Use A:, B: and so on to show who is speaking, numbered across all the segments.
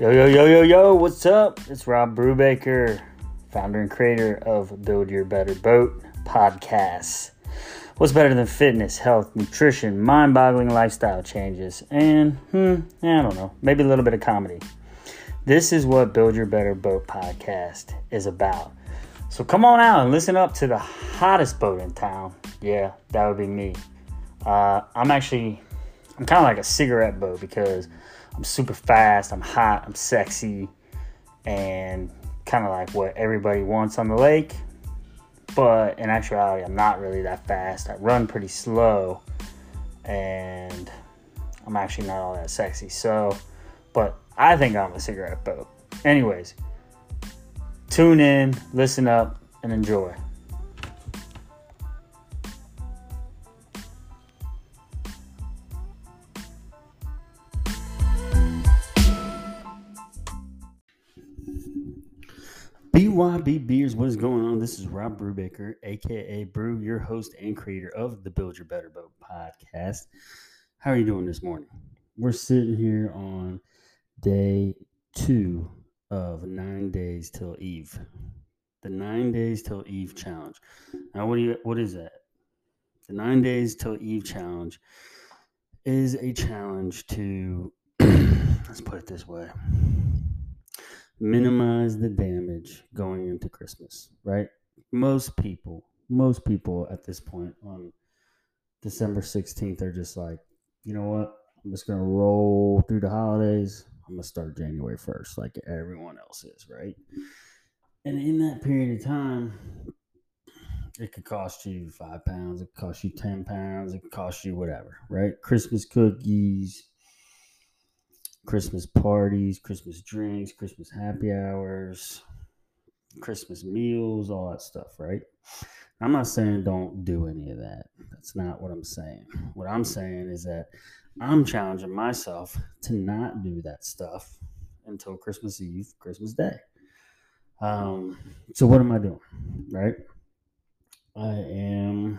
A: Yo, yo, yo, yo, yo, what's up? It's Rob Brubaker, founder and creator of Build Your Better Boat podcast. What's better than fitness, health, nutrition, mind boggling lifestyle changes, and, hmm, I don't know, maybe a little bit of comedy. This is what Build Your Better Boat podcast is about. So come on out and listen up to the hottest boat in town. Yeah, that would be me. Uh, I'm actually, I'm kind of like a cigarette boat because I'm super fast, I'm hot, I'm sexy, and kind of like what everybody wants on the lake. But in actuality, I'm not really that fast. I run pretty slow, and I'm actually not all that sexy. So, but I think I'm a cigarette boat. Anyways, tune in, listen up, and enjoy. BYB Beers, what is going on? This is Rob Brubaker, aka Brew, your host and creator of the Build Your Better Boat podcast. How are you doing this morning? We're sitting here on day two of nine days till Eve. The nine days till Eve challenge. Now, what do you? What is that? The nine days till Eve challenge is a challenge to. let's put it this way minimize the damage going into Christmas, right? Most people, most people at this point on December 16th are just like, you know what? I'm just going to roll through the holidays. I'm going to start January 1st, like everyone else is, right? And in that period of time, it could cost you five pounds, it could cost you 10 pounds, it could cost you whatever, right? Christmas cookies, Christmas parties, Christmas drinks, Christmas happy hours, Christmas meals, all that stuff, right? I'm not saying don't do any of that. That's not what I'm saying. What I'm saying is that I'm challenging myself to not do that stuff until Christmas Eve, Christmas Day. Um, so what am I doing? Right? I am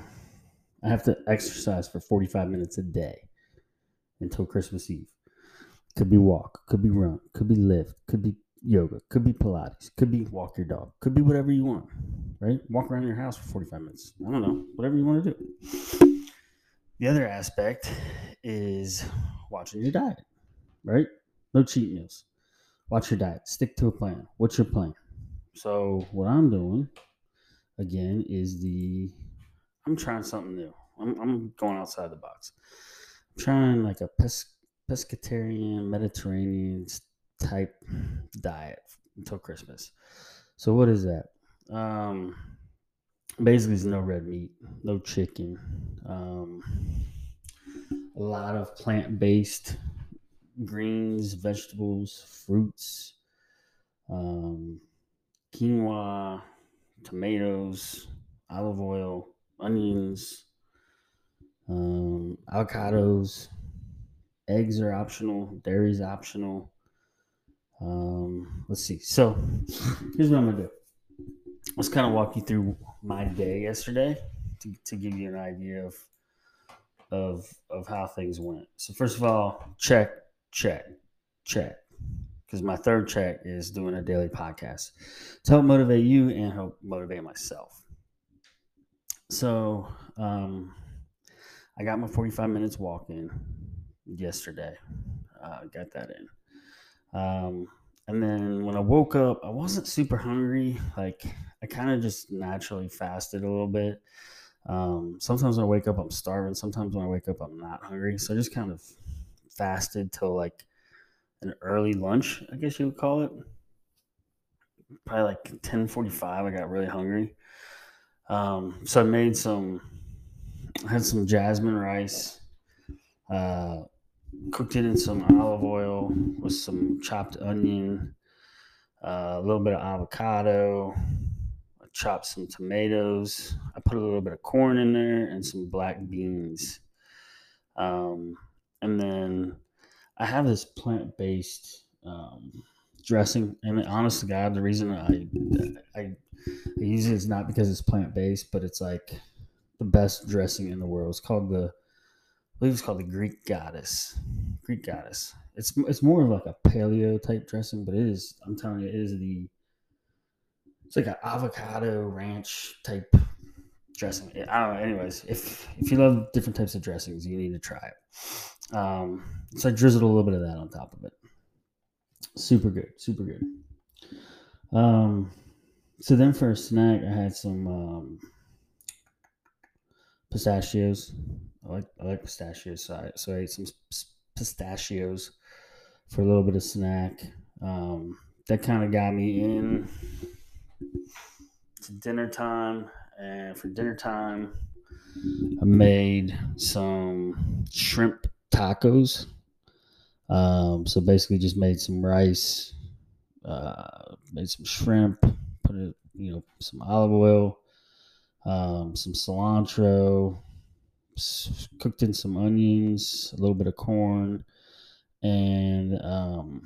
A: I have to exercise for 45 minutes a day until Christmas Eve. Could be walk, could be run, could be lift, could be yoga, could be Pilates, could be walk your dog, could be whatever you want, right? Walk around your house for 45 minutes. I don't know, whatever you want to do. The other aspect is watching your diet, right? No cheat meals. Watch your diet. Stick to a plan. What's your plan? So, what I'm doing again is the I'm trying something new. I'm, I'm going outside the box. I'm trying like a pes- pescatarian, Mediterranean type diet until Christmas. So what is that? Um, basically, it's no red meat, no chicken, um, a lot of plant based greens, vegetables, fruits, um, quinoa, tomatoes, olive oil, onions, um, avocados, eggs are optional, dairy is optional. Um, let's see. So here's what I'm gonna do. Let's kind of walk you through my day yesterday to, to give you an idea of of of how things went. So first of all, check, check, check. Because my third check is doing a daily podcast to help motivate you and help motivate myself. So um, I got my 45 minutes walking yesterday. Uh, got that in. Um, and then when I woke up, I wasn't super hungry. Like I kind of just naturally fasted a little bit. Um, sometimes when I wake up, I'm starving. Sometimes when I wake up, I'm not hungry. So I just kind of fasted till like an early lunch, I guess you would call it. Probably like 10:45. I got really hungry. Um, so I made some. I had some jasmine rice. Uh, cooked it in some olive oil with some chopped onion, uh, a little bit of avocado. I chopped some tomatoes. I put a little bit of corn in there and some black beans. Um, and then I have this plant based um, dressing. And honest to God, the reason I, I, I use it is not because it's plant based, but it's like the best dressing in the world. It's called the believe it's called the Greek Goddess. Greek Goddess. It's it's more of like a paleo type dressing, but it is. I'm telling you, it is the. It's like an avocado ranch type dressing. I don't know. Anyways, if if you love different types of dressings, you need to try it. Um, so I drizzled a little bit of that on top of it. Super good, super good. Um, so then for a snack, I had some um, pistachios. I like I like pistachios, so I, so I ate some pistachios for a little bit of snack. Um, that kind of got me in to dinner time, and for dinner time, I made some shrimp tacos. Um, so basically, just made some rice, uh, made some shrimp, put it, you know, some olive oil, um, some cilantro, cooked in some onions, a little bit of corn, and um,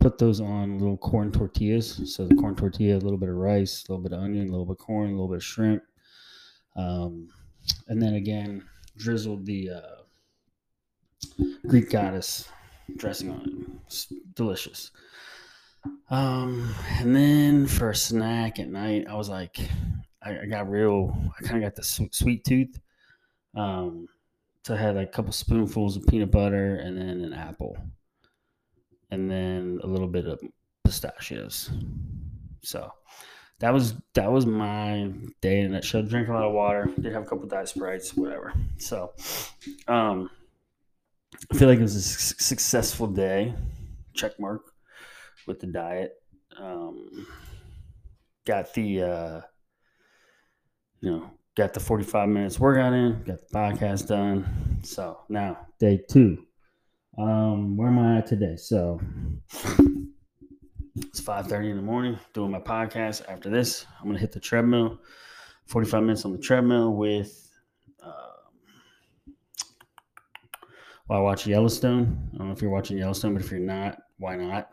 A: put those on little corn tortillas. So the corn tortilla, a little bit of rice, a little bit of onion, a little bit of corn, a little bit of shrimp, um, and then again drizzled the uh, Greek goddess dressing on it. It's delicious. Um, and then for a snack at night, I was like, I, I got real, I kind of got the sweet tooth. Um, so I had like a couple spoonfuls of peanut butter and then an apple, and then a little bit of pistachios. So that was that was my day in a nutshell. Drink a lot of water. Did have a couple diet sprites, whatever. So, um, I feel like it was a su- successful day. Check mark with the diet. Um, got the uh, you know got the 45 minutes workout in, got the podcast done. So now day two. Um, where am I at today? So it's 5:30 in the morning, doing my podcast. After this, I'm gonna hit the treadmill. 45 minutes on the treadmill with um, while I watch Yellowstone. I don't know if you're watching Yellowstone, but if you're not, why not?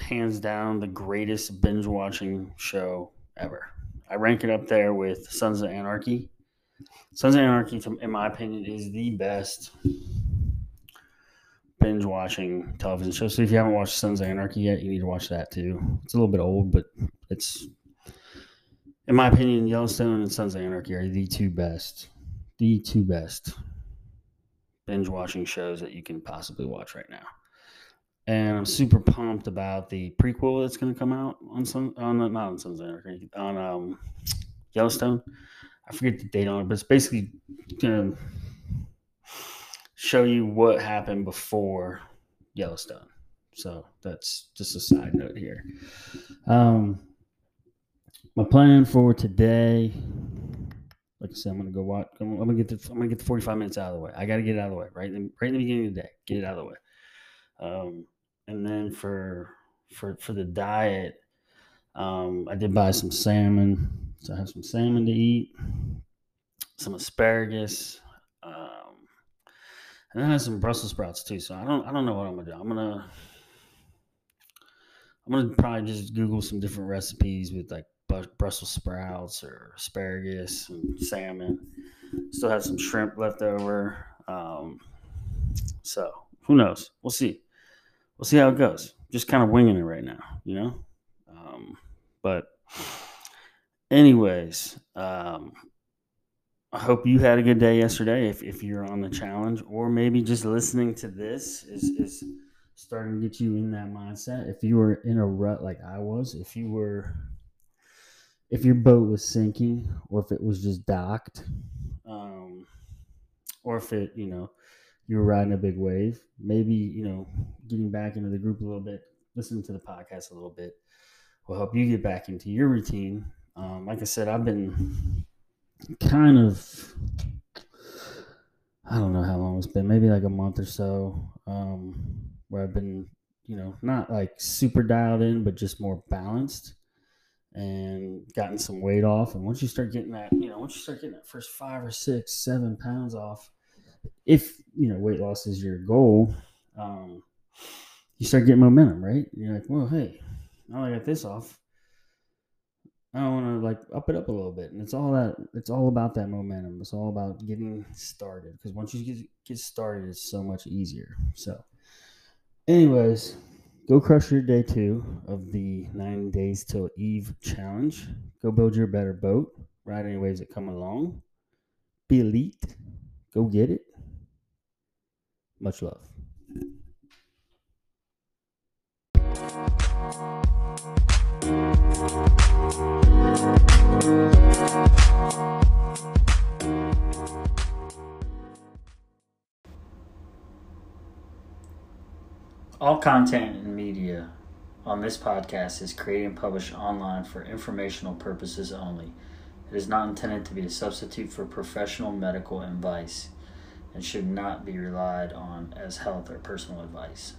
A: Hands down, the greatest binge watching show ever. I rank it up there with Sons of Anarchy. Sons of Anarchy, in my opinion, is the best binge watching television show. So if you haven't watched Sons of Anarchy yet, you need to watch that too. It's a little bit old, but it's, in my opinion, Yellowstone and Sons of Anarchy are the two best, the two best binge watching shows that you can possibly watch right now and I'm super pumped about the prequel that's going to come out on some on not on Sons on um, Yellowstone. I forget the date on it, but it's basically going to show you what happened before Yellowstone. So that's just a side note here. Um, my plan for today, like I said, I'm gonna go watch. I'm gonna get the I'm gonna get the 45 minutes out of the way. I got to get it out of the way right in, right in the beginning of the day. Get it out of the way. Um, and then for for for the diet, um, I did buy some salmon, so I have some salmon to eat, some asparagus, um, and then I have some Brussels sprouts too. So I don't I don't know what I'm gonna do. I'm gonna I'm gonna probably just Google some different recipes with like Brussels sprouts or asparagus and salmon. Still have some shrimp left over. Um, so who knows? We'll see we'll see how it goes. Just kind of winging it right now, you know. Um, but, anyways, um, I hope you had a good day yesterday. If, if you're on the challenge, or maybe just listening to this is is starting to get you in that mindset. If you were in a rut like I was, if you were, if your boat was sinking, or if it was just docked, um, or if it, you know, you were riding a big wave. Maybe, you know, getting back into the group a little bit, listening to the podcast a little bit will help you get back into your routine. Um, like I said, I've been kind of, I don't know how long it's been, maybe like a month or so, um, where I've been, you know, not like super dialed in, but just more balanced and gotten some weight off. And once you start getting that, you know, once you start getting that first five or six, seven pounds off, if you know weight loss is your goal, um, you start getting momentum, right? You're like, well, hey, now I got this off. I want to like up it up a little bit, and it's all that. It's all about that momentum. It's all about getting started because once you get get started, it's so much easier. So, anyways, go crush your day two of the nine days till Eve challenge. Go build your better boat. Ride any waves that come along. Be elite. Go get it. Much love. All content and media on this podcast is created and published online for informational purposes only. It is not intended to be a substitute for professional medical advice and should not be relied on as health or personal advice.